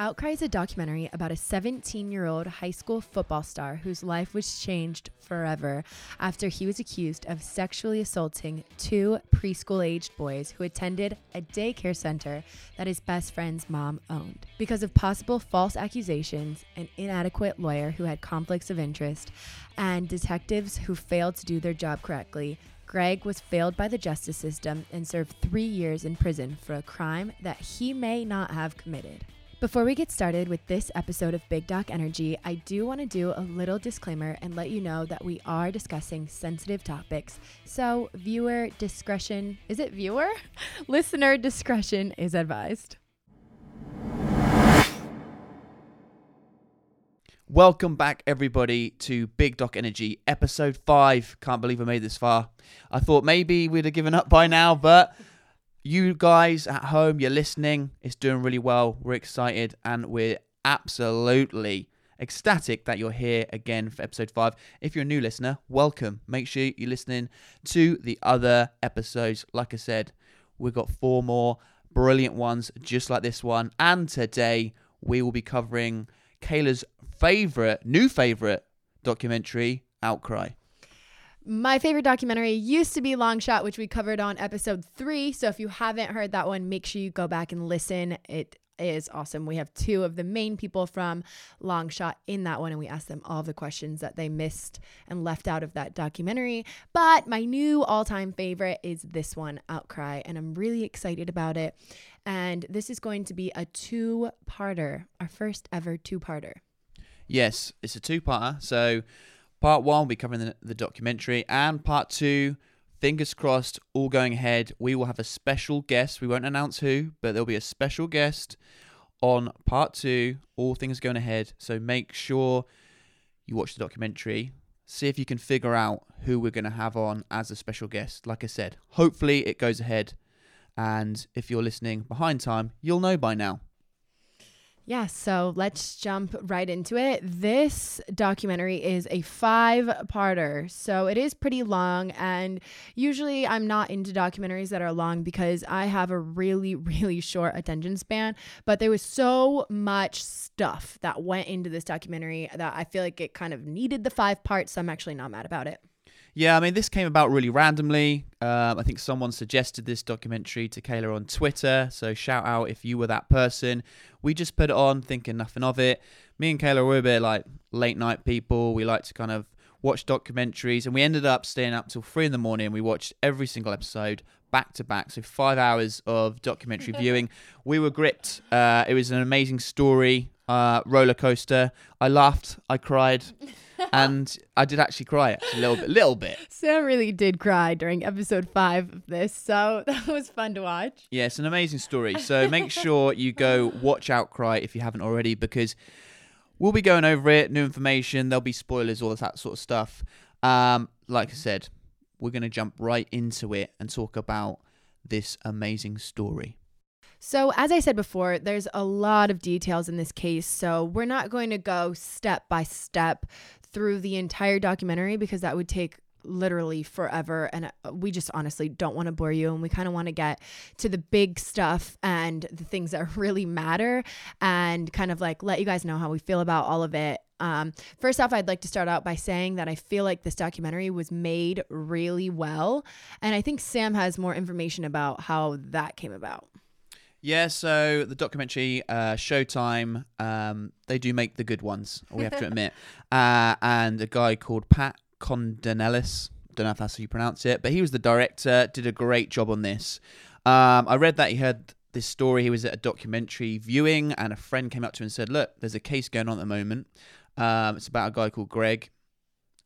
Outcry is a documentary about a 17 year old high school football star whose life was changed forever after he was accused of sexually assaulting two preschool aged boys who attended a daycare center that his best friend's mom owned. Because of possible false accusations, an inadequate lawyer who had conflicts of interest, and detectives who failed to do their job correctly, Greg was failed by the justice system and served three years in prison for a crime that he may not have committed. Before we get started with this episode of Big Doc Energy, I do want to do a little disclaimer and let you know that we are discussing sensitive topics. So, viewer discretion is it viewer? Listener discretion is advised. Welcome back, everybody, to Big Doc Energy, episode five. Can't believe I made this far. I thought maybe we'd have given up by now, but you guys at home, you're listening. It's doing really well. We're excited and we're absolutely ecstatic that you're here again for episode five. If you're a new listener, welcome. Make sure you're listening to the other episodes. Like I said, we've got four more brilliant ones just like this one. And today we will be covering Kayla's favorite, new favorite documentary, Outcry. My favorite documentary used to be Long Shot, which we covered on episode three. So if you haven't heard that one, make sure you go back and listen. It is awesome. We have two of the main people from Long Shot in that one, and we asked them all the questions that they missed and left out of that documentary. But my new all time favorite is this one, Outcry, and I'm really excited about it. And this is going to be a two parter, our first ever two parter. Yes, it's a two parter. So Part one, we'll be covering the, the documentary, and part two, fingers crossed, all going ahead. We will have a special guest. We won't announce who, but there'll be a special guest on part two, all things going ahead. So make sure you watch the documentary. See if you can figure out who we're going to have on as a special guest. Like I said, hopefully it goes ahead. And if you're listening behind time, you'll know by now. Yeah, so let's jump right into it. This documentary is a five parter, so it is pretty long. And usually I'm not into documentaries that are long because I have a really, really short attention span. But there was so much stuff that went into this documentary that I feel like it kind of needed the five parts. So I'm actually not mad about it. Yeah, I mean, this came about really randomly. Um, I think someone suggested this documentary to Kayla on Twitter. So shout out if you were that person. We just put it on, thinking nothing of it. Me and Kayla were a bit like late night people. We like to kind of watch documentaries, and we ended up staying up till three in the morning. We watched every single episode back to back, so five hours of documentary viewing. We were gripped. Uh, it was an amazing story, uh, roller coaster. I laughed, I cried and I did actually cry actually, a little bit, little bit. Sam really did cry during episode five of this, so that was fun to watch. Yeah, it's an amazing story. So make sure you go watch Outcry if you haven't already, because we'll be going over it, new information, there'll be spoilers, all of that sort of stuff. Um, like I said, we're going to jump right into it and talk about this amazing story. So, as I said before, there's a lot of details in this case. So, we're not going to go step by step through the entire documentary because that would take literally forever and uh, we just honestly don't want to bore you and we kind of want to get to the big stuff and the things that really matter and kind of like let you guys know how we feel about all of it um, first off, I'd like to start out by saying that I feel like this documentary was made really well. And I think Sam has more information about how that came about. Yeah, so the documentary uh, Showtime, um, they do make the good ones. We have to admit, uh, and a guy called Pat Condanelis. Don't know if that's how you pronounce it, but he was the director. Did a great job on this. Um, I read that he heard this story. He was at a documentary viewing, and a friend came up to him and said, "Look, there's a case going on at the moment. Um, it's about a guy called Greg.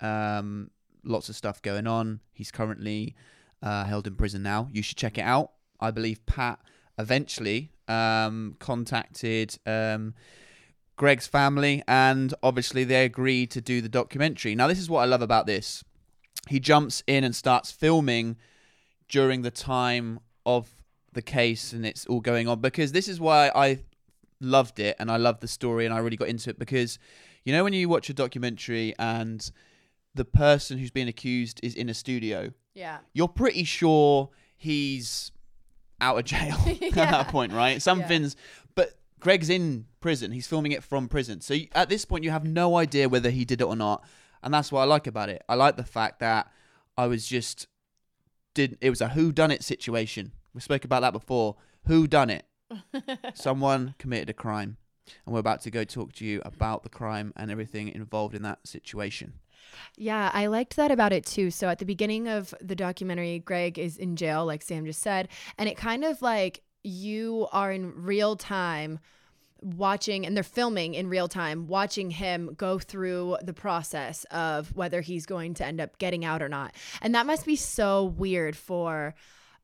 Um, lots of stuff going on. He's currently uh, held in prison now. You should check it out. I believe Pat." Eventually um, contacted um, Greg's family, and obviously they agreed to do the documentary. Now, this is what I love about this. He jumps in and starts filming during the time of the case, and it's all going on because this is why I loved it and I loved the story and I really got into it because you know when you watch a documentary and the person who's being accused is in a studio, yeah, you're pretty sure he's out of jail at that point, right? Something's, but Greg's in prison. He's filming it from prison. So you, at this point, you have no idea whether he did it or not, and that's what I like about it. I like the fact that I was just did. It was a who done it situation. We spoke about that before. Who done it? Someone committed a crime, and we're about to go talk to you about the crime and everything involved in that situation. Yeah, I liked that about it too. So at the beginning of the documentary, Greg is in jail, like Sam just said, and it kind of like you are in real time watching and they're filming in real time watching him go through the process of whether he's going to end up getting out or not and that must be so weird for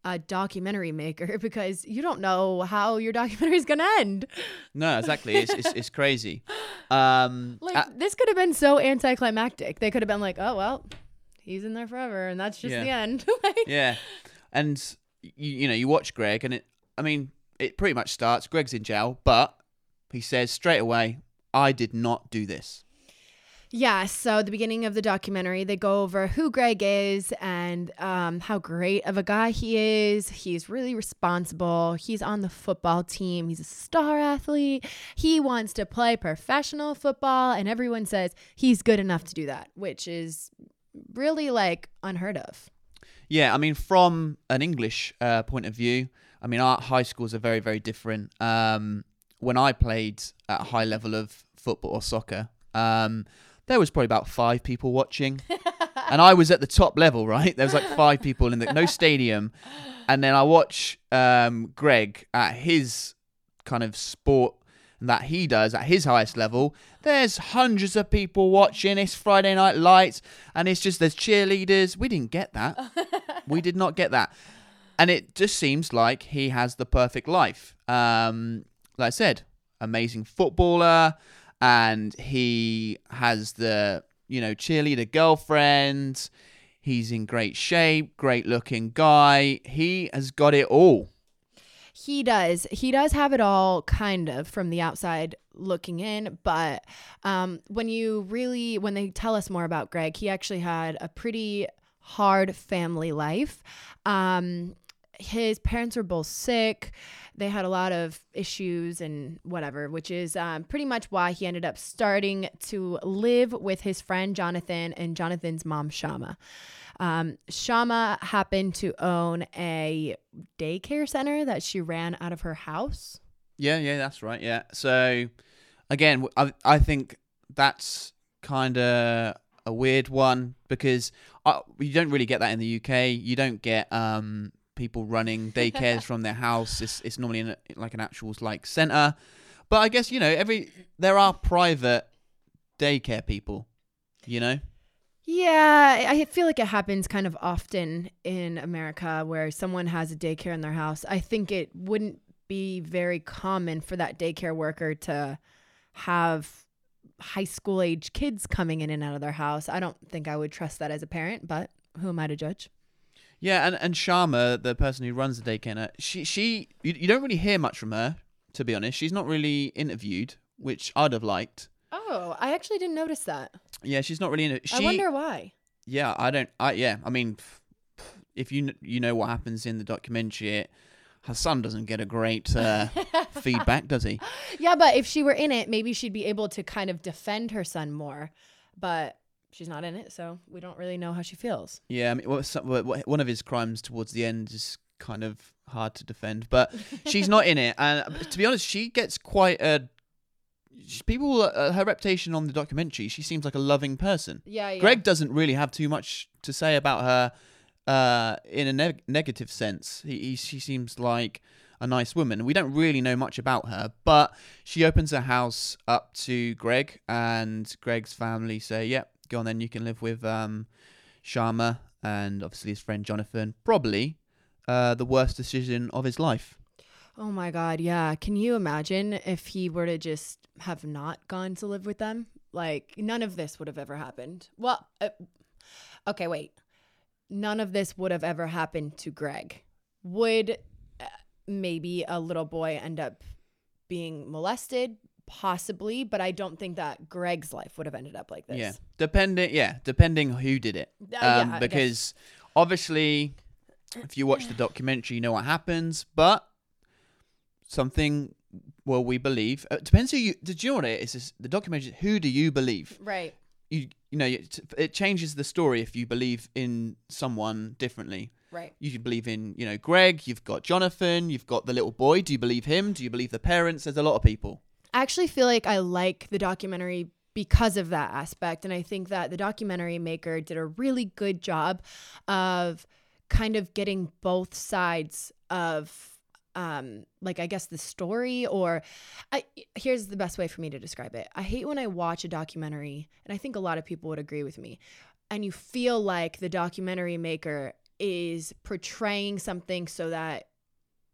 a documentary maker because you don't know how your documentary is going to end No, exactly. It's it's, it's crazy. Um, like uh, this could have been so anticlimactic they could have been like oh well he's in there forever and that's just Yeah. the end like, yeah, and you, you know you watch Greg, and it. I mean, it pretty much starts. Greg's in jail, but he says straight away, "I did not do this." Yeah, so the beginning of the documentary, they go over who Greg is and um, how great of a guy he is. He's really responsible. He's on the football team. He's a star athlete. He wants to play professional football, and everyone says he's good enough to do that, which is really like unheard of. Yeah, I mean, from an English uh, point of view, I mean, our high schools are very, very different. Um, when I played at a high level of football or soccer, um, there was probably about five people watching, and I was at the top level. Right, there was like five people in the no stadium, and then I watch um, Greg at his kind of sport that he does at his highest level. There's hundreds of people watching. It's Friday Night Lights, and it's just there's cheerleaders. We didn't get that. we did not get that, and it just seems like he has the perfect life. Um, like I said, amazing footballer, and he has the you know cheerleader girlfriend. He's in great shape, great looking guy. He has got it all. He does. He does have it all kind of from the outside looking in, but um, when you really when they tell us more about Greg, he actually had a pretty hard family life. Um, his parents were both sick. They had a lot of issues and whatever, which is um, pretty much why he ended up starting to live with his friend Jonathan and Jonathan's mom Shama. Um, Shama happened to own a daycare center that she ran out of her house. Yeah, yeah, that's right. Yeah. So again, I, I think that's kind of a weird one because uh, you don't really get that in the UK. You don't get um people running daycares from their house. It's it's normally in a, like an actual like center. But I guess you know every there are private daycare people. You know. Yeah, I feel like it happens kind of often in America where someone has a daycare in their house. I think it wouldn't be very common for that daycare worker to have high school age kids coming in and out of their house. I don't think I would trust that as a parent, but who am I to judge? Yeah, and and Sharma, the person who runs the daycare, now, she she you, you don't really hear much from her. To be honest, she's not really interviewed, which I'd have liked. Oh, I actually didn't notice that. Yeah, she's not really in it. She, I wonder why. Yeah, I don't. I yeah. I mean, if you you know what happens in the documentary, it, her son doesn't get a great uh, feedback, does he? Yeah, but if she were in it, maybe she'd be able to kind of defend her son more. But she's not in it, so we don't really know how she feels. Yeah, I mean, well, some, well, one of his crimes towards the end is kind of hard to defend, but she's not in it. And uh, to be honest, she gets quite a. People, uh, her reputation on the documentary, she seems like a loving person. Yeah, yeah. Greg doesn't really have too much to say about her uh, in a neg- negative sense. He, he, she seems like a nice woman. We don't really know much about her, but she opens her house up to Greg, and Greg's family say, "Yep, go on then. You can live with um, Sharma and obviously his friend Jonathan. Probably uh, the worst decision of his life." Oh my god, yeah. Can you imagine if he were to just have not gone to live with them? Like none of this would have ever happened. Well, uh, okay, wait. None of this would have ever happened to Greg. Would uh, maybe a little boy end up being molested? Possibly, but I don't think that Greg's life would have ended up like this. Yeah, depending. Yeah, depending who did it. Uh, yeah, um, because obviously, if you watch the documentary, you know what happens. But something well we believe? It depends who you. Did you know what it is? It's the documentary. Who do you believe? Right. You you know it, it changes the story if you believe in someone differently. Right. You believe in you know Greg. You've got Jonathan. You've got the little boy. Do you believe him? Do you believe the parents? There's a lot of people. I actually feel like I like the documentary because of that aspect. And I think that the documentary maker did a really good job of kind of getting both sides of um like i guess the story or i here's the best way for me to describe it i hate when i watch a documentary and i think a lot of people would agree with me and you feel like the documentary maker is portraying something so that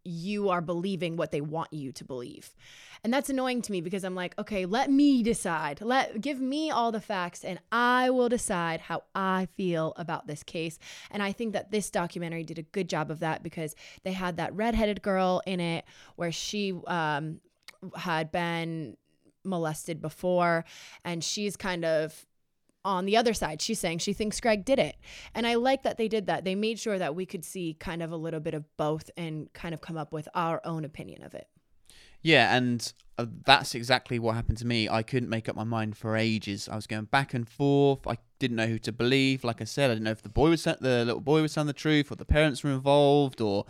you are believing what they want you to believe. And that's annoying to me because I'm like, okay, let me decide. Let give me all the facts and I will decide how I feel about this case. And I think that this documentary did a good job of that because they had that redheaded girl in it where she um, had been molested before and she's kind of on the other side. She's saying she thinks Greg did it. And I like that they did that. They made sure that we could see kind of a little bit of both and kind of come up with our own opinion of it. Yeah, and uh, that's exactly what happened to me. I couldn't make up my mind for ages. I was going back and forth. I didn't know who to believe. Like I said, I didn't know if the boy was the little boy was telling the truth, or the parents were involved, or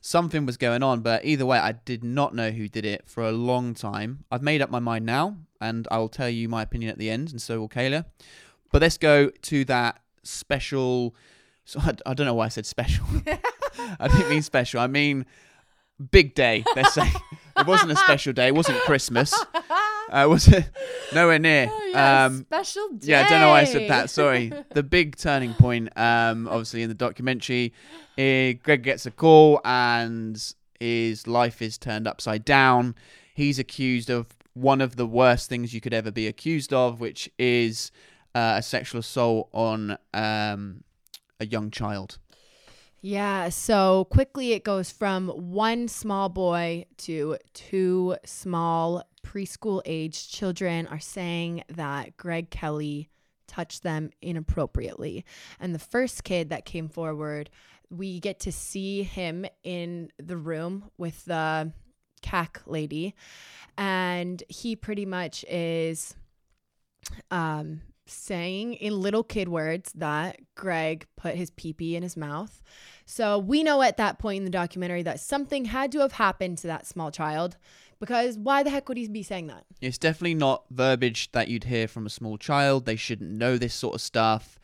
something was going on. But either way, I did not know who did it for a long time. I've made up my mind now, and I'll tell you my opinion at the end, and so will Kayla. But let's go to that special. So I, I don't know why I said special. I didn't mean special. I mean big day. Let's say it wasn't a special day. It wasn't Christmas. Uh, was it nowhere near? Oh, yeah, um, special day. Yeah, I don't know why I said that. Sorry. the big turning point, um, obviously in the documentary, uh, Greg gets a call and his life is turned upside down. He's accused of one of the worst things you could ever be accused of, which is uh, a sexual assault on um, a young child. Yeah, so quickly it goes from one small boy to two small preschool aged children are saying that Greg Kelly touched them inappropriately. And the first kid that came forward, we get to see him in the room with the CAC lady, and he pretty much is um saying in little kid words that Greg put his peepee in his mouth. So we know at that point in the documentary that something had to have happened to that small child because why the heck would he be saying that? It's definitely not verbiage that you'd hear from a small child. They shouldn't know this sort of stuff.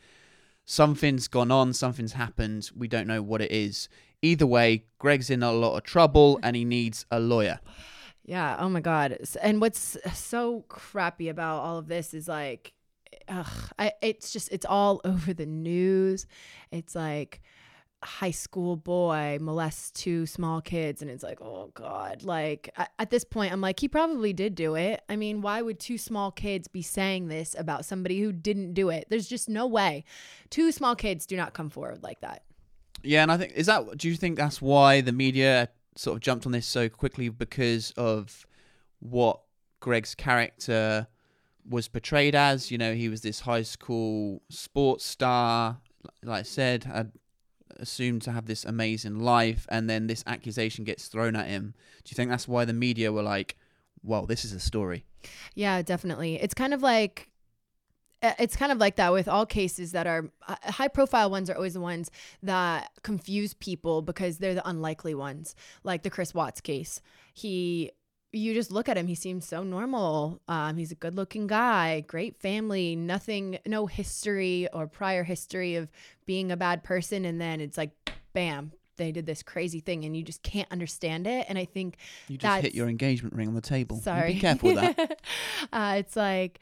Something's gone on, something's happened. We don't know what it is. Either way, Greg's in a lot of trouble and he needs a lawyer. Yeah, oh my god. And what's so crappy about all of this is like ugh, I, it's just it's all over the news. It's like high school boy molests two small kids and it's like oh god. Like at this point i'm like he probably did do it. I mean why would two small kids be saying this about somebody who didn't do it? There's just no way. Two small kids do not come forward like that. Yeah and i think is that do you think that's why the media sort of jumped on this so quickly because of what greg's character was portrayed as. You know, he was this high school sports star, like I said, had assumed to have this amazing life, and then this accusation gets thrown at him. Do you think that's why the media were like, "Well, this is a story"? Yeah, definitely. It's kind of like uh, it's kind of like that with all cases that are uh, high profile ones are always the ones that confuse people because they're the unlikely ones like the chris watts case he you just look at him he seems so normal. Um, he's a good looking guy great family nothing no history or prior history of being a bad person. And then it's like bam they did this crazy thing and you just can't understand it. And i think you just hit your engagement ring on the table. Sorry be careful with that. Uh, it's like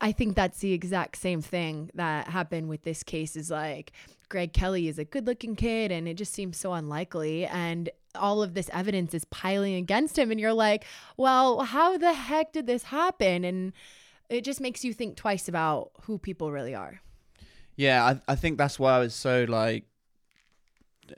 i think that's the exact same thing that happened with this case is like greg kelly is a good looking kid and it just seems so unlikely. And all of this evidence is piling against him and you're like well how the heck did this happen? And it just makes you think twice about who people really are. Yeah i, I think that's why i was so like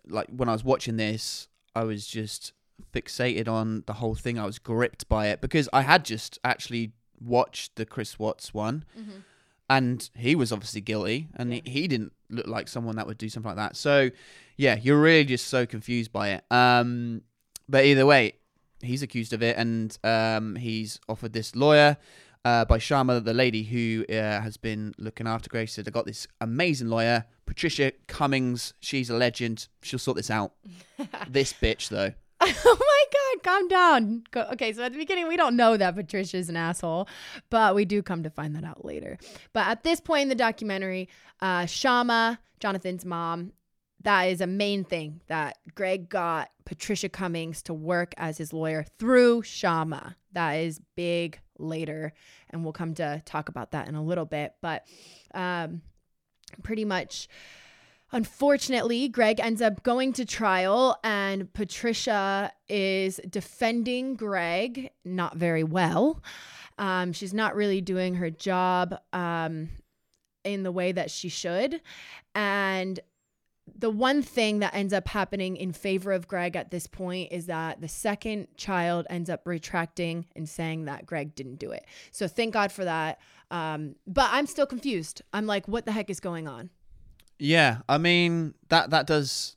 like when i was watching this i was just fixated on the whole thing. I was gripped by it because i had just actually watched the chris watts one. Mm-hmm. And he was obviously guilty and yeah. he, he didn't look like someone that would do something like that so yeah, you're really just so confused by it. Um, but either way, he's accused of it, and um, he's offered this lawyer. Uh, by Sharma, the lady who uh, has been looking after Grace, said, I got this amazing lawyer, Patricia Cummings. She's a legend. She'll sort this out. this bitch, though. oh my god, calm down. Go, okay, so at the beginning we don't know that Patricia is an asshole, but we do come to find that out later. But at this point in the documentary, uh Shama, Jonathan's mom, that is a main thing that Greg got Patricia Cummings to work as his lawyer through Shama. That is big later, and we'll come to talk about that in a little bit. But um, pretty much, unfortunately, Greg ends up going to trial, and Patricia is defending Greg not very well. Um, she's not really doing her job um, in the way that she should. And the one thing that ends up happening in favor of Greg at this point is that the second child ends up retracting and saying that Greg didn't do it. So thank God for that. Um, but I'm still confused. I'm like, what the heck is going on? Yeah, I mean that that does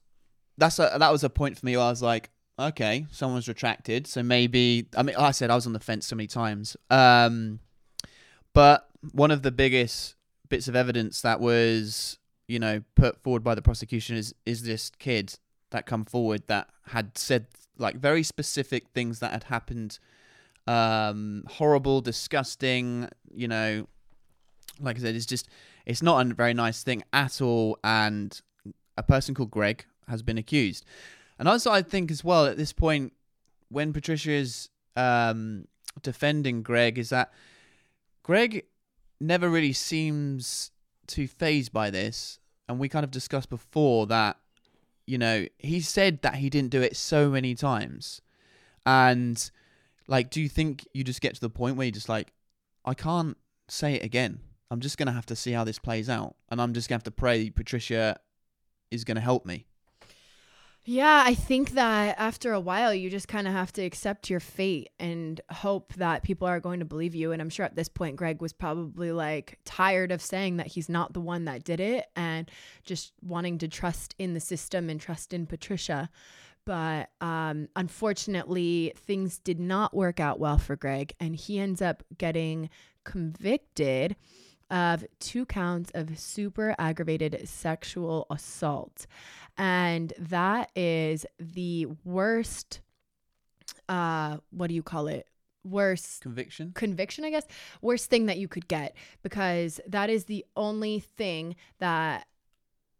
that's a that was a point for me. Where I was like, okay, someone's retracted, so maybe I mean, I said I was on the fence so many times. Um, but one of the biggest bits of evidence that was you know put forward by the prosecution is is this kid that come forward that had said like very specific things that had happened um horrible disgusting you know like i said it's just it's not a very nice thing at all and a person called greg has been accused. And also i think as well at this point when patricia is um defending greg is that greg never really seems too phased by this and we kind of discussed before that you know he said that he didn't do it so many times. And like do you think you just get to the point where you're just like i can't say it again i'm just gonna have to see how this plays out and i'm just gonna have to pray patricia is gonna help me Yeah, I think that after a while, you just kind of have to accept your fate and hope that people are going to believe you. And I'm sure at this point, Greg was probably like tired of saying that he's not the one that did it and just wanting to trust in the system and trust in Patricia. But um, unfortunately, things did not work out well for Greg, and he ends up getting convicted of two counts of super aggravated sexual assault. And that is the worst, uh, what do you call it? Worst conviction conviction, I guess, worst thing that you could get because that is the only thing that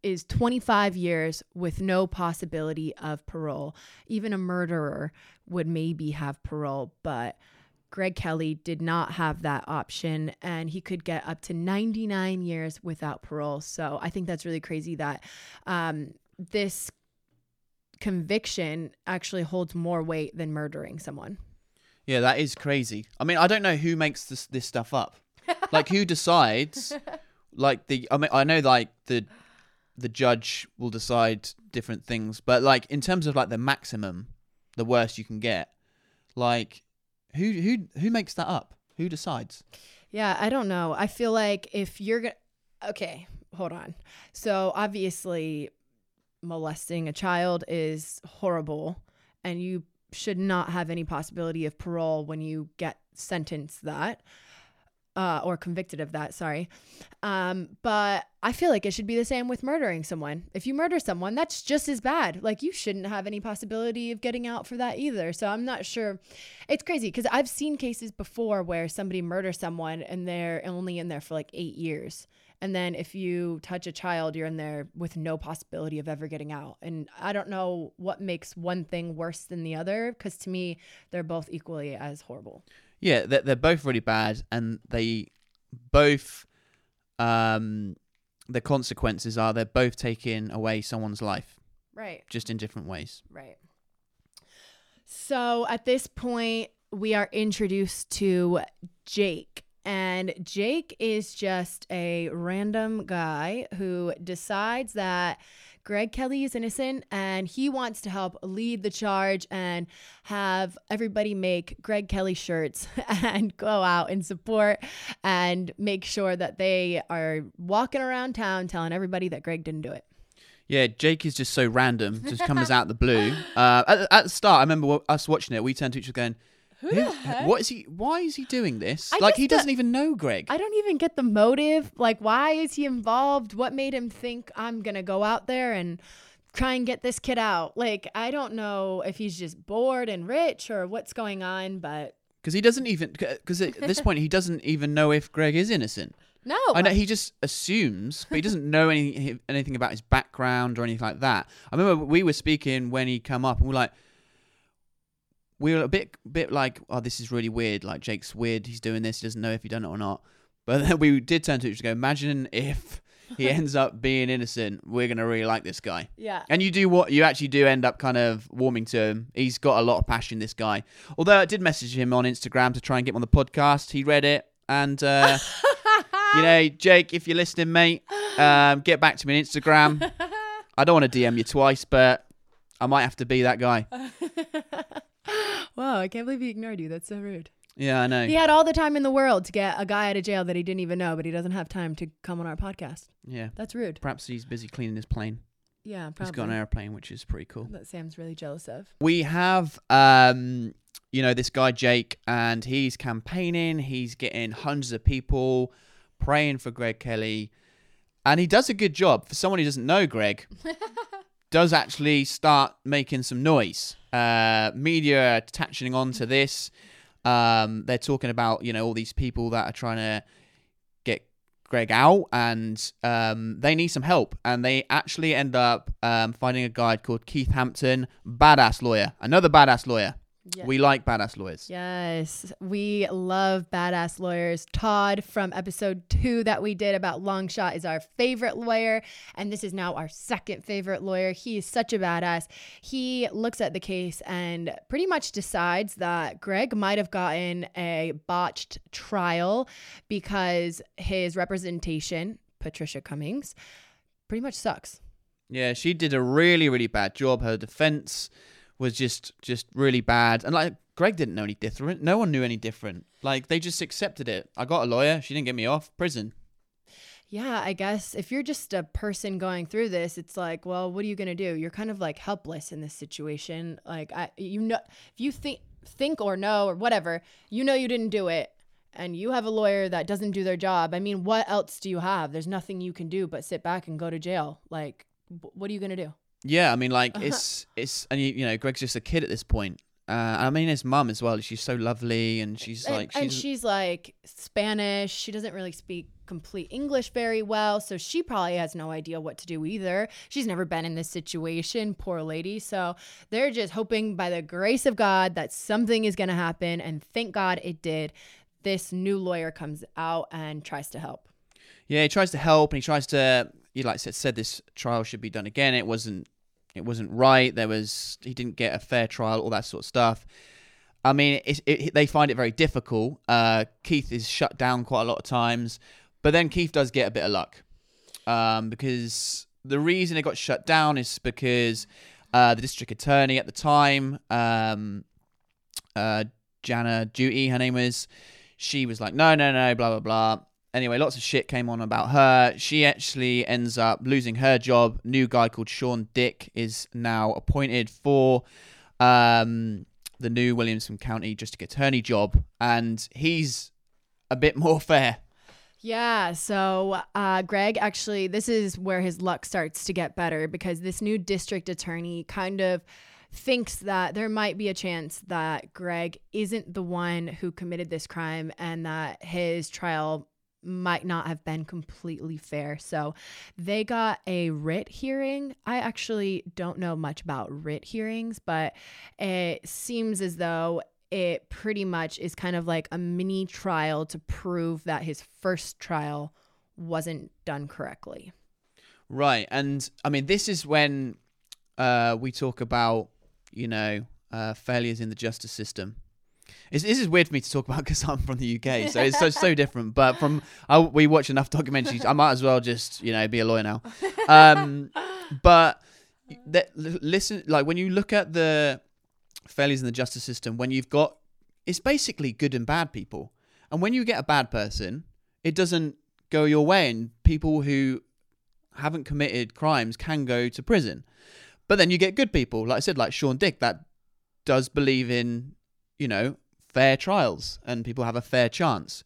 is 25 years with no possibility of parole. Even a murderer would maybe have parole, but Greg Kelly did not have that option and he could get up to 99 years without parole. So I think that's really crazy that um, this conviction actually holds more weight than murdering someone. yeah that is crazy i mean i don't know who makes this this stuff up like who decides like the i mean i know like the the judge will decide different things but like in terms of like the maximum the worst you can get like who who who makes that up who decides Yeah, I don't know. I feel like if you're going to, okay, hold on. So obviously, molesting a child is horrible, and you should not have any possibility of parole when you get sentenced that. Uh, or convicted of that, sorry. Um, but I feel like it should be the same with murdering someone. If you murder someone, that's just as bad. Like, you shouldn't have any possibility of getting out for that either. So I'm not sure. It's crazy because I've seen cases before where somebody murders someone and they're only in there for like eight years. And then if you touch a child, you're in there with no possibility of ever getting out. And I don't know what makes one thing worse than the other because to me, they're both equally as horrible. Yeah they're, they're both really bad and they both um the consequences are they're both taking away someone's life Right. just in different ways Right. So at this point, we are introduced to Jake. And Jake is just a random guy who decides that Greg Kelly is innocent and he wants to help lead the charge and have everybody make Greg Kelly shirts and go out and support and make sure that they are walking around town telling everybody that Greg didn't do it. Yeah, Jake is just so random, just comes out the blue. Uh, at, at the start, I remember us watching it. We turned to each other going, Who "Who- the heck? "What is he? Why is he doing this? I like he doesn't even know Greg." I don't even get the motive. Like, why is he involved? What made him think I'm gonna go out there and try and get this kid out? Like, I don't know if he's just bored and rich or what's going on, but Because he doesn't even. Because at this point, he doesn't even know if Greg is innocent. no. I know he just assumes, but he doesn't know any, anything about his background or anything like that. I remember we were speaking when he come up, and we are like, we were a bit, bit like, oh, this is really weird. Like Jake's weird. He's doing this. He doesn't know if he done it or not. But then we did turn to each other and go, imagine if he ends up being innocent. We're gonna really like this guy. yeah. And you do what you actually do end up kind of warming to him. He's got a lot of passion, this guy. Although I did message him on Instagram to try and get him on the podcast. He read it. And, uh, you know, Jake, if you're listening, mate, um, get back to me on Instagram. I don't want to DM you twice, but I might have to be that guy. wow, I can't believe he ignored you. That's so rude. Yeah, I know. He had all the time in the world to get a guy out of jail that he didn't even know, but he doesn't have time to come on our podcast. Yeah. That's rude. Perhaps he's busy cleaning his plane. Yeah, he's got an airplane, which is pretty cool. that Sam's really jealous of. We have, um, you know, this guy Jake, and he's campaigning. He's getting hundreds of people praying for Greg Kelly, and he does a good job for someone who doesn't know Greg. does actually start making some noise. Uh, media attaching on to this. Um, they're talking about you know all these people that are trying to get Greg out, and um, they need some help. And they actually end up um, finding a guy called Keith Hampton, badass lawyer, another badass lawyer. Yeah. We like badass lawyers. Yes, we love badass lawyers. Todd from episode two that we did about Longshot is our favorite lawyer, and this is now our second favorite lawyer. He is such a badass. He looks at the case and pretty much decides that Greg might have gotten a botched trial because his representation, Patricia Cummings, pretty much sucks. Yeah, she did a really, really bad job. Her defense was just, just really bad. And like Greg didn't know any different. No one knew any different. Like they just accepted it. I got a lawyer. She didn't get me off prison. Yeah, I guess if you're just a person going through this, it's like, well, what are you gonna do? You're kind of like helpless in this situation. Like, I, you know, if you think, think or know or whatever, you know you didn't do it, and you have a lawyer that doesn't do their job. I mean, what else do you have? There's nothing you can do but sit back and go to jail. Like, what are you gonna do? Yeah, I mean, like it's it's and you, you know, Greg's just a kid at this point. Uh, I mean, his mum as well. She's so lovely, and she's and, like, and she's, she's like Spanish. She doesn't really speak complete English very well, so she probably has no idea what to do either. She's never been in this situation, poor lady. So they're just hoping by the grace of God that something is going to happen, and thank God it did. This new lawyer comes out and tries to help. yeah, he tries to help, and he tries to, you like said, said this trial should be done again. It wasn't, it wasn't right. There was, he didn't get a fair trial, all that sort of stuff. I mean, it, it, they find it very difficult. Uh, Keith is shut down quite a lot of times, but then Keith does get a bit of luck um, because the reason it got shut down is because uh, the district attorney at the time, um, uh, Jana Duty, her name was, she was like, no, no, no, blah, blah, blah. Anyway, lots of shit came on about her. She actually ends up losing her job. New guy called Shawn Dick is now appointed for um, the new Williamson County District Attorney job, and he's a bit more fair. Yeah, so uh, Greg actually, this is where his luck starts to get better because this new district attorney kind of thinks that there might be a chance that Greg isn't the one who committed this crime and that his trial might not have been completely fair. So they got a writ hearing. I actually don't know much about writ hearings, but it seems as though it pretty much is kind of like a mini trial to prove that his first trial wasn't done correctly. Right, and I mean, this is when uh, we talk about, you know, uh, failures in the justice system. It's, this is weird for me to talk about because I'm from the UK, so it's so so different. But from I, we watch enough documentaries, I might as well just you know be a lawyer now. Um, but that, listen, like when you look at the failures in the justice system, when you've got it's basically good and bad people, and when you get a bad person, it doesn't go your way, and people who haven't committed crimes can go to prison. But then you get good people, like I said, like Shawn Dick, that does believe in, you know, fair trials and people have a fair chance.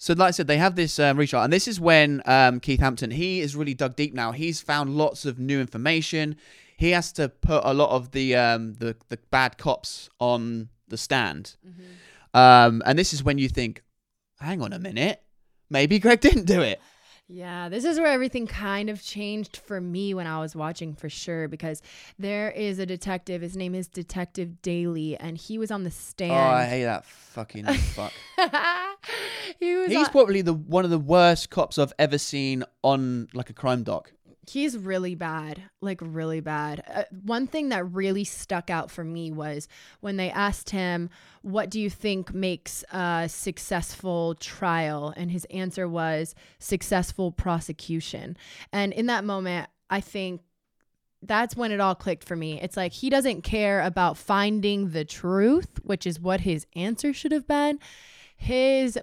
So, like I said, they have this um, retrial, and this is when um, Keith Hampton he is really dug deep now. He's found lots of new information. He has to put a lot of the um, the the bad cops on the stand, um, and this is when you think, hang on a minute, maybe Greg didn't do it. Yeah, this is where everything kind of changed for me when I was watching for sure because there is a detective. His name is Detective Daly, and he was on the oh, stand. Oh, I hate that fucking fuck. he was He's on- probably the one of the worst cops I've ever seen on like a crime doc. He's really bad, like really bad. Uh, one thing that really stuck out for me was when they asked him, What do you think makes a successful trial? And his answer was successful prosecution. And in that moment, I think that's when it all clicked for me. It's like he doesn't care about finding the truth, which is what his answer should have been. His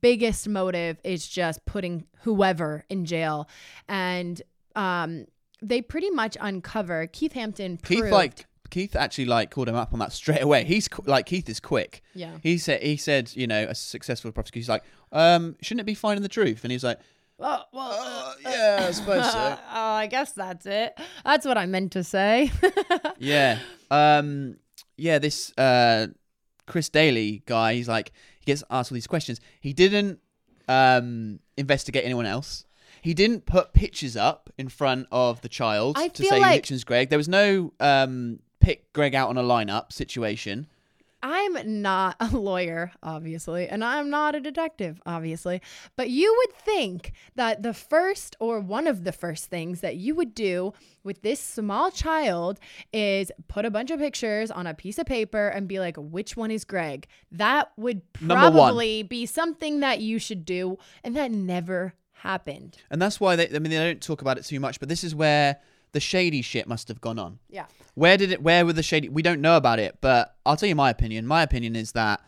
biggest motive is just putting whoever in jail. And um, they pretty much uncover Keith Hampton. Keith like Keith actually like called him up on that straight away. He's like Keith is quick. yeah. He said he said you know a successful prosecution. He's like, um, shouldn't it be finding the truth? And he's like, Oh, well, uh, yeah, I suppose so. oh, I guess that's it. That's what I meant to say. yeah. Um. Yeah. This uh, Chris Daly guy. He's like he gets asked all these questions. He didn't um investigate anyone else. He didn't put pictures up in front of the child I to feel say like- Hitchens Greg. There was no um pick Greg out on a lineup situation. I'm not a lawyer, obviously, and I'm not a detective, obviously. But you would think that the first or one of the first things that you would do with this small child is put a bunch of pictures on a piece of paper and be like, which one is Greg? That would Number one. probably be something that you should do. And that never happened. And that's why they I mean they don't talk about it too much, but this is where the shady shit must have gone on. Yeah. Where did it? Where were the shady? We don't know about it, but I'll tell you my opinion. My opinion is that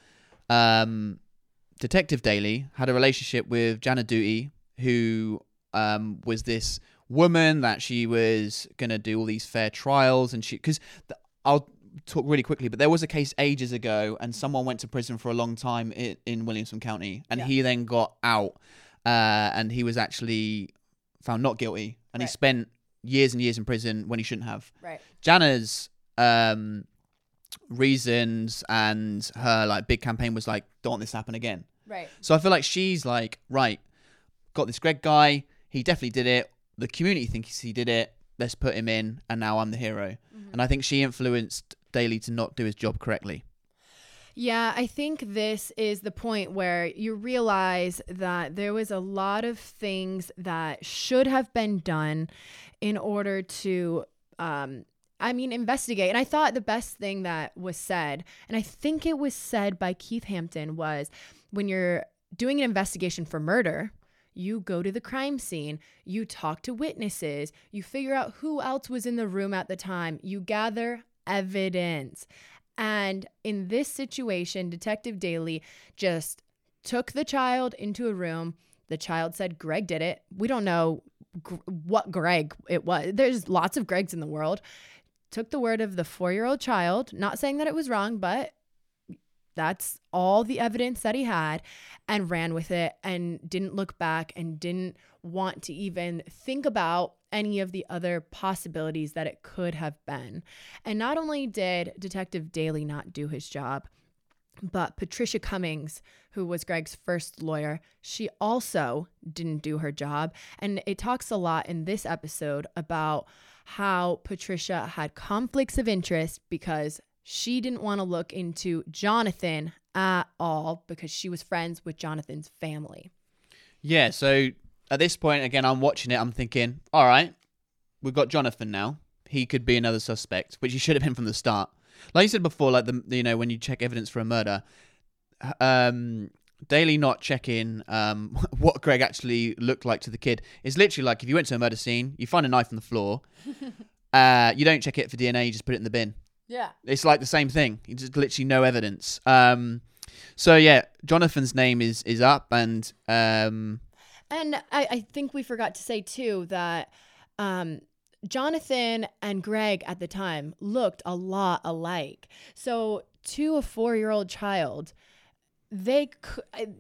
um, Detective Daly had a relationship with Jana Duty, who um, was this woman that she was gonna do all these fair trials, and she because I'll talk really quickly, but there was a case ages ago, and someone went to prison for a long time in, in Williamson County, and Yeah. he then got out, uh, and he was actually found not guilty, and he spent years and years in prison when he shouldn't have. Right. Jana's um, reasons and her like big campaign was like, "Don't want this happen again." Right. So I feel like she's like, right, got this Greg guy. He definitely did it. The community thinks he did it. Let's put him in, and now I'm the hero. And I think she influenced Daly to not do his job correctly. Yeah, I think this is the point where you realize that there was a lot of things that should have been done in order to, um, I mean, investigate. And I thought the best thing that was said, and I think it was said by Keith Hampton, was when you're doing an investigation for murder, you go to the crime scene, you talk to witnesses, you figure out who else was in the room at the time, you gather evidence. And in this situation, Detective Daly just took the child into a room. The child said Greg did it. We don't know gr- what Greg it was. There's lots of Gregs in the world. Took the word of the four year old child, not saying that it was wrong, but that's all the evidence that he had and ran with it and didn't look back and didn't want to even think about any of the other possibilities that it could have been. And not only did Detective Daly not do his job, but Patricia Cummings, who was Greg's first lawyer, she also didn't do her job. And it talks a lot in this episode about how Patricia had conflicts of interest because she didn't want to look into Jonathan at all because she was friends with Jonathan's family. Yeah. So at this point, again, I'm watching it. I'm thinking, all right, we've got Jonathan now. He could be another suspect, which he should have been from the start. Like you said before, like the you know when you check evidence for a murder, um, Daly not checking um, what Greg actually looked like to the kid is literally like if you went to a murder scene, you find a knife on the floor, uh, you don't check it for DNA, you just put it in the bin. Yeah. It's like the same thing. You just literally no evidence. Um, so yeah, Jonathan's name is is up, and um, And I, I think we forgot to say too that um, Jonathan and Greg at the time looked a lot alike. So to a four year old child, they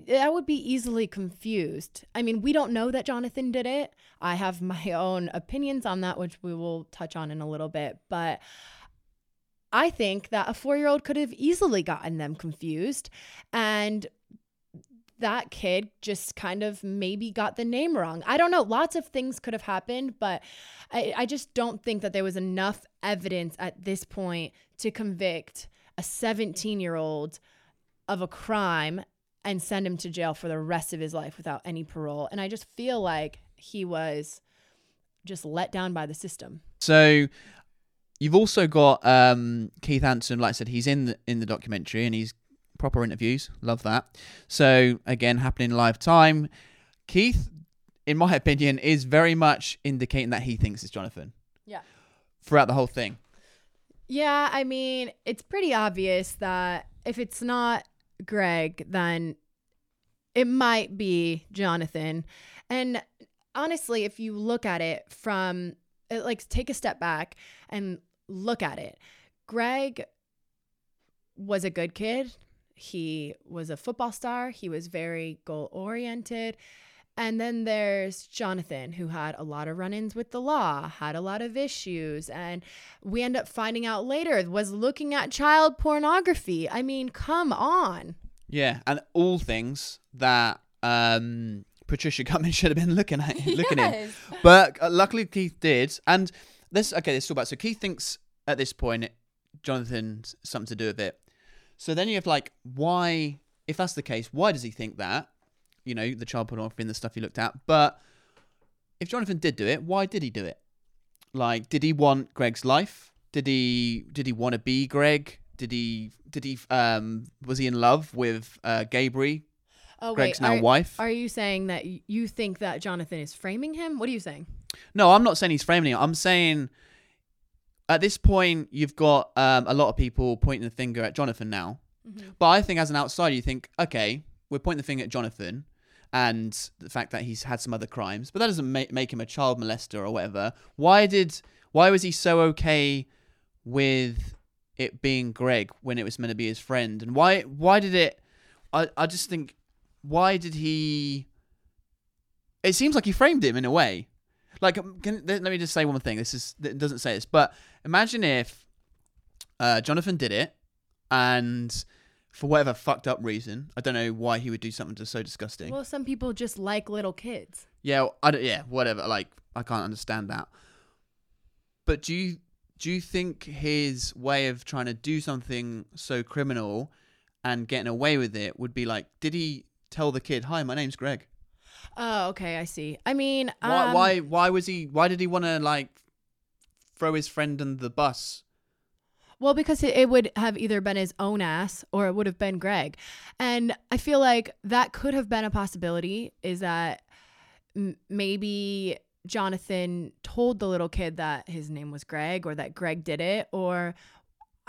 that would be easily confused. I mean, we don't know that Jonathan did it. I have my own opinions on that, which we will touch on in a little bit. But I think that a four year old could have easily gotten them confused. And that kid just kind of maybe got the name wrong. I don't know. Lots of things could have happened, but I, I just don't think that there was enough evidence at this point to convict a 17 year old of a crime and send him to jail for the rest of his life without any parole. And I just feel like he was just let down by the system. So you've also got um, Keith Hampton. Like I said, he's in the, in the documentary and he's proper interviews. Love that. So again, happening live time. Keith, in my opinion, is very much indicating that he thinks it's Jonathan. Yeah. Throughout the whole thing. Yeah, I mean, it's pretty obvious that if it's not Greg, then it might be Jonathan. And honestly, if you look at it from uh, like take a step back and look at it. Greg was a good kid. He was a football star. He was very goal oriented. And then there's Jonathan, who had a lot of run ins with the law, had a lot of issues. And we end up finding out later was looking at child pornography. I mean, come on. Yeah. And all things that um, Patricia Cummings should have been looking at, looking yes. in. But uh, luckily, Keith did. And this, okay, this is all about. So Keith thinks at this point, Jonathan's something to do with it. So then you have like, why, if that's the case, why does he think that? You know, the child pornography and the stuff he looked at. But if Jonathan did do it, why did he do it? Like, did he want Greg's life? Did he did he want to be Greg? Did he did he um was he in love with uh Gabriel? Oh, Greg's wait, now are, wife. Are you saying that you think that Jonathan is framing him? What are you saying? No, I'm not saying he's framing him. I'm saying at this point, you've got um, a lot of people pointing the finger at Jonathan now. Mm-hmm. But I think as an outsider, you think, okay, we're pointing the finger at Jonathan and the fact that he's had some other crimes, but that doesn't make, make him a child molester or whatever. Why did why was he so okay with it being Greg when it was meant to be his friend? And why why did it I, I just think why did he it seems like he framed him in a way. Like, um, can, let me just say one thing. This is it doesn't say this, but imagine if uh, Jonathan did it, and for whatever fucked up reason, I don't know why he would do something just so disgusting. Well, some people just like little kids. Yeah, I don't, yeah, whatever. Like, I can't understand that. But do you do you think his way of trying to do something so criminal and getting away with it would be like, did he tell the kid, "Hi, my name's Greg"? Oh, okay, I see. I mean, why um, why why was he why did he want to like throw his friend under the bus? Well, because it, it would have either been his own ass or it would have been Greg. And I feel like that could have been a possibility is that m- maybe Jonathan told the little kid that his name was Greg or that Greg did it or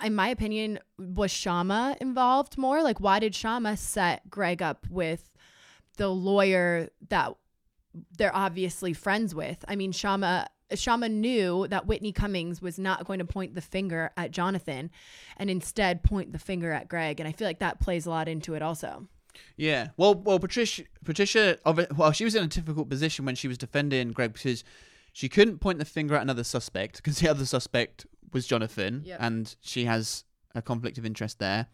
in my opinion was Shama involved more like why did Shama set Greg up with the lawyer that they're obviously friends with. I mean, Shama Shama knew that Whitney Cummings was not going to point the finger at Jonathan and instead point the finger at Greg. And I feel like that plays a lot into it also. Yeah. Well, well, Patricia, Patricia, well, she was in a difficult position when she was defending Greg because she couldn't point the finger at another suspect because the other suspect was Jonathan, yep. and she has a conflict of interest there.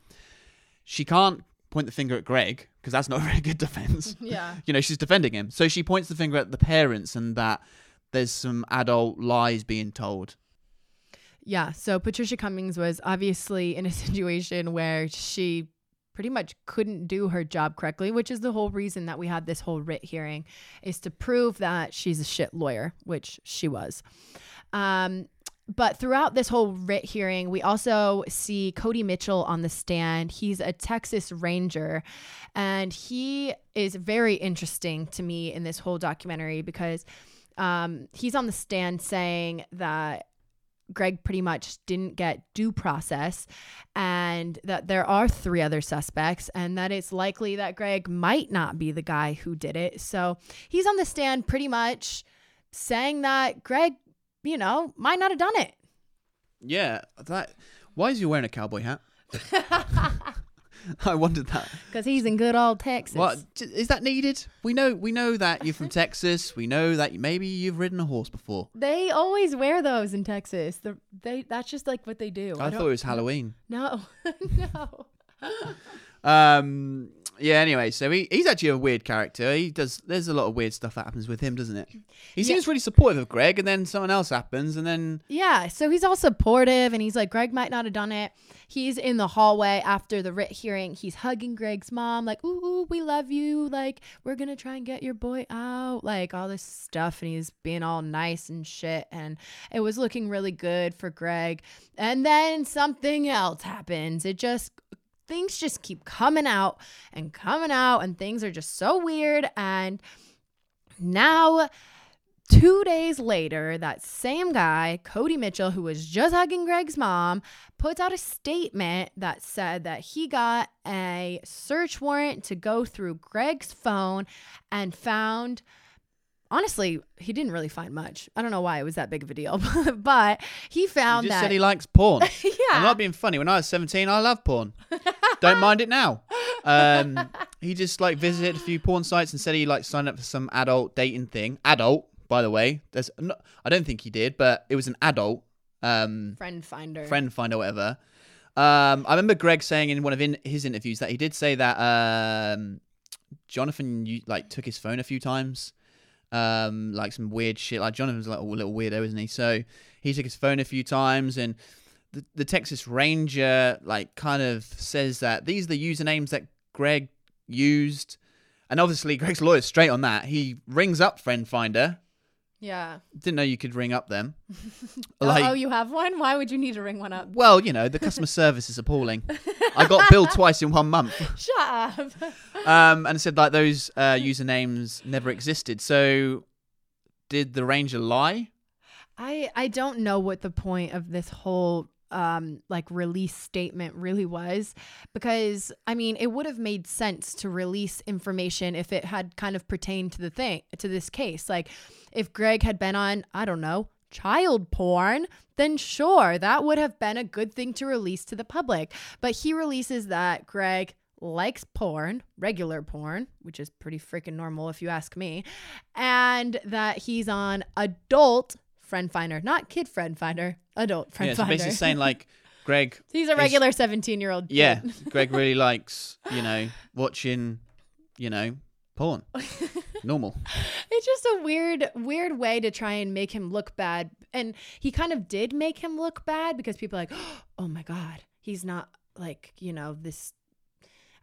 She can't point the finger at Greg because that's not a very good defense. Yeah. you know, she's defending him. So she points the finger at the parents and that there's some adult lies being told. Yeah. So Patricia Cummings was obviously in a situation where she pretty much couldn't do her job correctly, which is the whole reason that we had this whole writ hearing is to prove that she's a shit lawyer, which she was. Um, but throughout this whole writ hearing, we also see Cody Mitchell on the stand. He's a Texas Ranger, and he is very interesting to me in this whole documentary because um, he's on the stand saying that Greg pretty much didn't get due process and that there are three other suspects and that it's likely that Greg might not be the guy who did it. So he's on the stand pretty much saying that Greg you know, might not have done it. Yeah, that. Why is he wearing a cowboy hat? I wondered that. Because he's in good old Texas. What is that needed? We know we know that you're from Texas. We know that maybe you've ridden a horse before. They always wear those in Texas. The, they that's just like what they do. I, don't- thought it was Halloween. No, no. Um. Yeah. Anyway, so he, he's actually a weird character. He does. There's a lot of weird stuff that happens with him, doesn't it? He seems really supportive of Greg, and then something else happens, and then Yeah, so he's all supportive and he's like, Greg might not have done it. He's in the hallway after the writ hearing. He's hugging Greg's mom, like, ooh, ooh, we love you. Like, we're going to try and get your boy out. Like, all this stuff. And he's being all nice and shit. And it was looking really good for Greg. And then something else happens. It just, things just keep coming out and coming out. And things are just so weird. And now Two days later, that same guy, Cody Mitchell, who was just hugging Greg's mom, puts out a statement that said that he got a search warrant to go through Greg's phone and found. Honestly, he didn't really find much. I don't know why it was that big of a deal, but he he found just that. said he likes porn. yeah. I'm not being funny. When I was 17, I loved porn. Don't mind it now. Um, he just like visited a few porn sites and said he like signed up for some adult dating thing. Adult, by the way. There's, no, I don't think he did, but it was an adult um, friend finder. friend finder, whatever. Um, I remember Greg saying in one of in, his interviews that he did say that um, Jonathan you, like took his phone a few times, um, like some weird shit. Like Jonathan's like a little weirdo, isn't he? So he took his phone a few times, and the, the Texas Ranger like kind of says that these are the usernames that Greg used, and obviously Greg's lawyer's straight on that. He rings up Friend Finder. Yeah. Didn't know you could ring up them. oh, oh, you have one? Why would you need to ring one up? Well, you know, the customer service is appalling. I got billed twice in one month. Shut up. Um, and it said like those uh, usernames never existed. So, did the Ranger lie? I I don't know what the point of this whole um like release statement really was because I mean it would have made sense to release information if it had kind of pertained to the thing to this case. Like if Greg had been on I don't know child porn then sure that would have been a good thing to release to the public. But he releases that Greg likes porn, regular porn, which is pretty freaking normal if you ask me, and that he's on adult friend finder, not kid friend finder, adult friend yeah, so finder. basically saying like Greg. he's a regular 17 year old. Yeah, Greg really likes you know watching, you know, porn. Normal. it's just a weird, weird way to try and make him look bad. And he kind of did make him look bad because people are like, oh my God, he's not like, you know, this,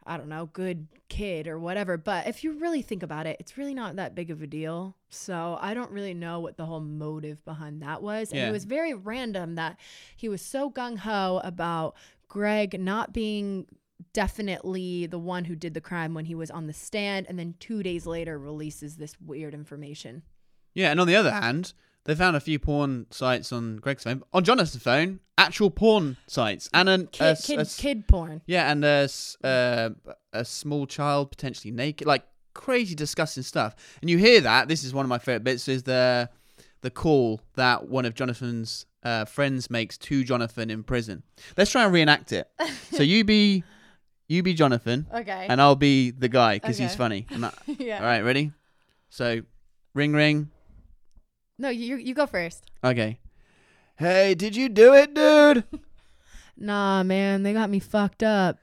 I don't know, good kid or whatever. But if you really think about it, it's really not that big of a deal. So I don't really know what the whole motive behind that was. And Yeah. it was very random that he was so gung ho about Greg not being definitely the one who did the crime when he was on the stand and then 2 days later releases this weird information. Yeah, and on the other hand, they found a few porn sites on Greg's phone. On Jonathan's phone, actual porn sites, and an, a Kid s- kid, a kid porn. Yeah, and a, uh, a small child potentially naked, like crazy disgusting stuff. And you hear that. This is one of my favorite bits. Is the the call that one of Jonathan's uh, friends makes to Jonathan in prison. Let's try and reenact it. so you be you be Jonathan, Okay. and I'll be the guy because he's funny. That- yeah. all right, ready? So ring ring. No, you you go first. Okay. Hey, did you do it, dude? Nah, man, they got me fucked up.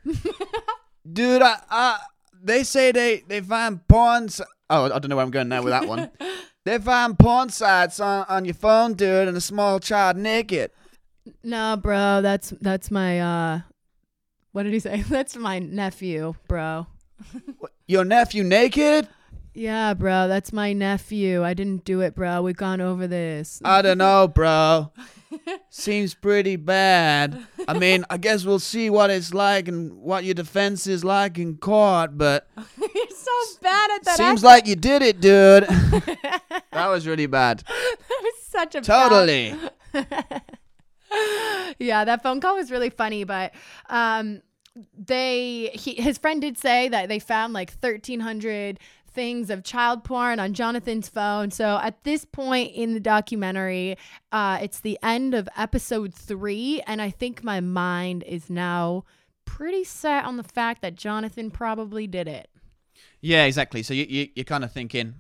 Dude, I, I they say they they find porn. si- Oh, I don't know where I'm going now with that one. they find porn sites on, on your phone, dude, and a small child naked. nah, bro, that's that's my uh what did he say? That's my nephew, bro. Your nephew naked? Yeah, bro, that's my nephew. I didn't do it, bro. We've gone over this. I don't know, bro. Seems pretty bad. I mean, I guess we'll see what it's like and what your defense is like in court, but You're so bad at that. seems like you did it, dude. that was really bad. that was such a bad- Totally. yeah, that phone call was really funny, but um they he his friend did say that they found like 1300 things of child porn on Jonathan's phone. So at this point in the documentary, uh, it's the end of episode three, and I think my mind is now pretty set on the fact that Jonathan probably did it. Yeah, exactly. So you, you you're kind of thinking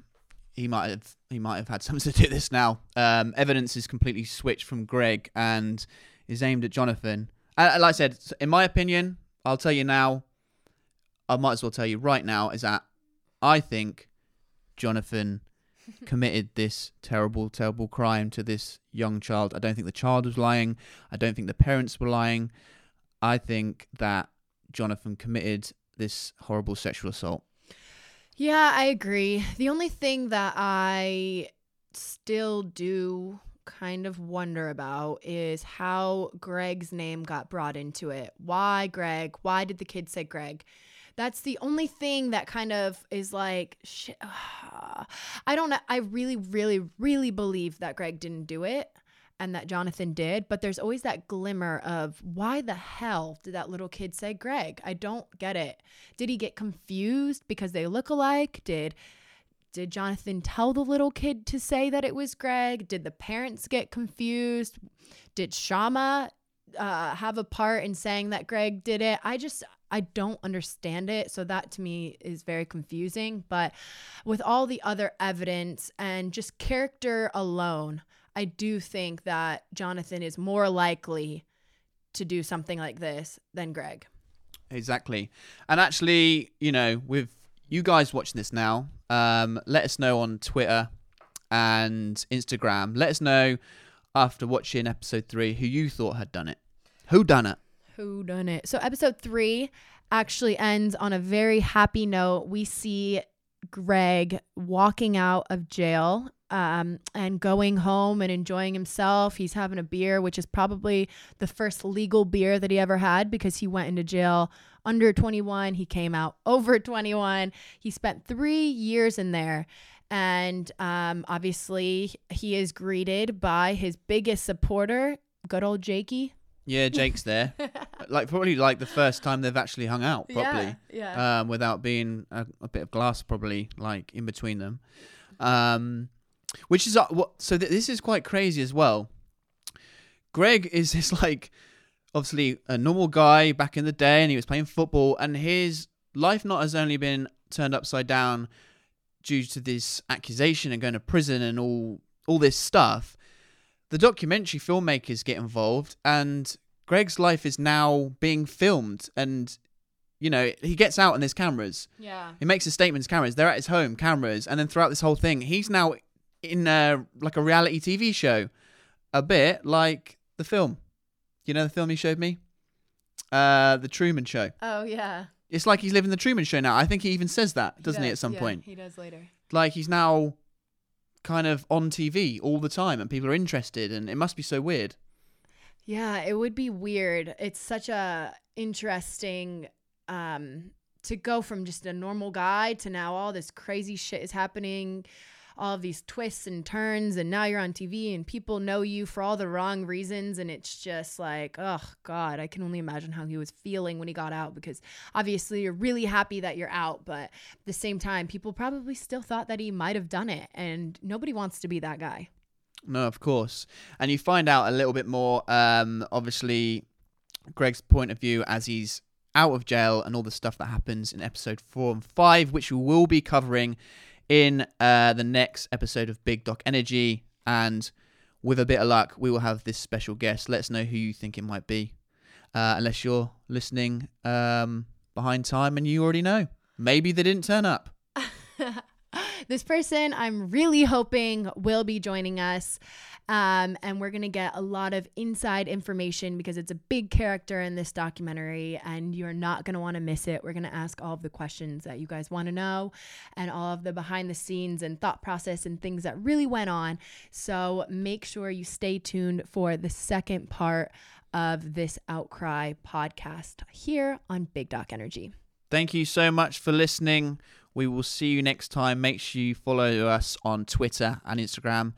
he might have he might have had something to do with this now. Um, evidence is completely switched from Greg and is aimed at Jonathan. Uh, like I said, in my opinion, I'll tell you now. I might as well tell you right now is that I think Jonathan committed this terrible, terrible crime to this young child. I don't think the child was lying. I don't think the parents were lying. I think that Jonathan committed this horrible sexual assault. Yeah, I agree. The only thing that I still do kind of wonder about is how Greg's name got brought into it. Why Greg? Why did the kid say Greg? That's the only thing that kind of is like, shit, I don't know. I really, really, really believe that Greg didn't do it and that Jonathan did, but there's always that glimmer of why the hell did that little kid say Greg? I don't get it. Did he get confused because they look alike? Did did Jonathan tell the little kid to say that it was Greg? Did the parents get confused? Did Shama uh, have a part in saying that Greg did it? I just I don't understand it. So that to me is very confusing. But with all the other evidence and just character alone, I do think that Jonathan is more likely to do something like this than Greg. Exactly. And actually, you know, with you guys watching this now, um, let us know on Twitter and Instagram. Let us know after watching episode three who you thought had done it. Who done it? Who done it? So episode three actually ends on a very happy note. We see Greg walking out of jail um, and going home and enjoying himself. He's having a beer, which is probably the first legal beer that he ever had because he went into jail under 21. He came out over 21. He spent three years in there. And um, obviously, he is greeted by his biggest supporter, good old Jakey. Yeah, Jake's there. like probably like the first time they've actually hung out properly. Yeah. yeah. Um, without being a, a, bit of glass probably like in between them. Um, which is uh, what. So th- this is quite crazy as well. Greg is this like obviously a normal guy back in the day, and he was playing football, and his life not has only been turned upside down due to this accusation and going to prison and all all this stuff the documentary filmmakers get involved and Greg's life is now being filmed and you know he gets out and there's cameras. Yeah. He makes a statement cameras they're at his home cameras and then throughout this whole thing he's now in a, like a reality tv show a bit like the film. You know the film he showed me? Uh the truman show. Oh yeah. It's like he's living the truman show now. I think he even says that doesn't he, does, at some yeah, point? he does later. Like he's now kind of on TV all the time and people are interested and it must be so weird. Yeah, it would be weird. It's such a interesting um to go from just a normal guy to now all this crazy shit is happening all of these twists and turns and now you're on TV and people know you for all the wrong reasons and it's just like oh god I can only imagine how he was feeling when he got out because obviously you're really happy that you're out but at the same time people probably still thought that he might have done it and nobody wants to be that guy. No of course. And you find out a little bit more um obviously Greg's point of view as he's out of jail and all the stuff that happens in episode 4 and 5 which we will be covering in uh, the next episode of Big Doc Energy. And with a bit of luck, we will have this special guest. Let us know who you think it might be. Uh, unless you're listening um, behind time and you already know. Maybe they didn't turn up. This person I'm really hoping will be joining us. Um, and we're going to get a lot of inside information because it's a big character in this documentary and you're not going to want to miss it. We're going to ask all of the questions that you guys want to know and all of the behind the scenes and thought process and things that really went on. So make sure you stay tuned for the second part of this Outcry podcast here on Big Doc Energy. Thank you so much for listening. We will see you next time. Make sure you follow us on Twitter and Instagram.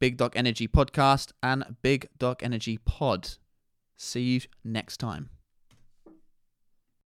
Big Doc Energy Podcast and Big Doc Energy Pod. See you next time.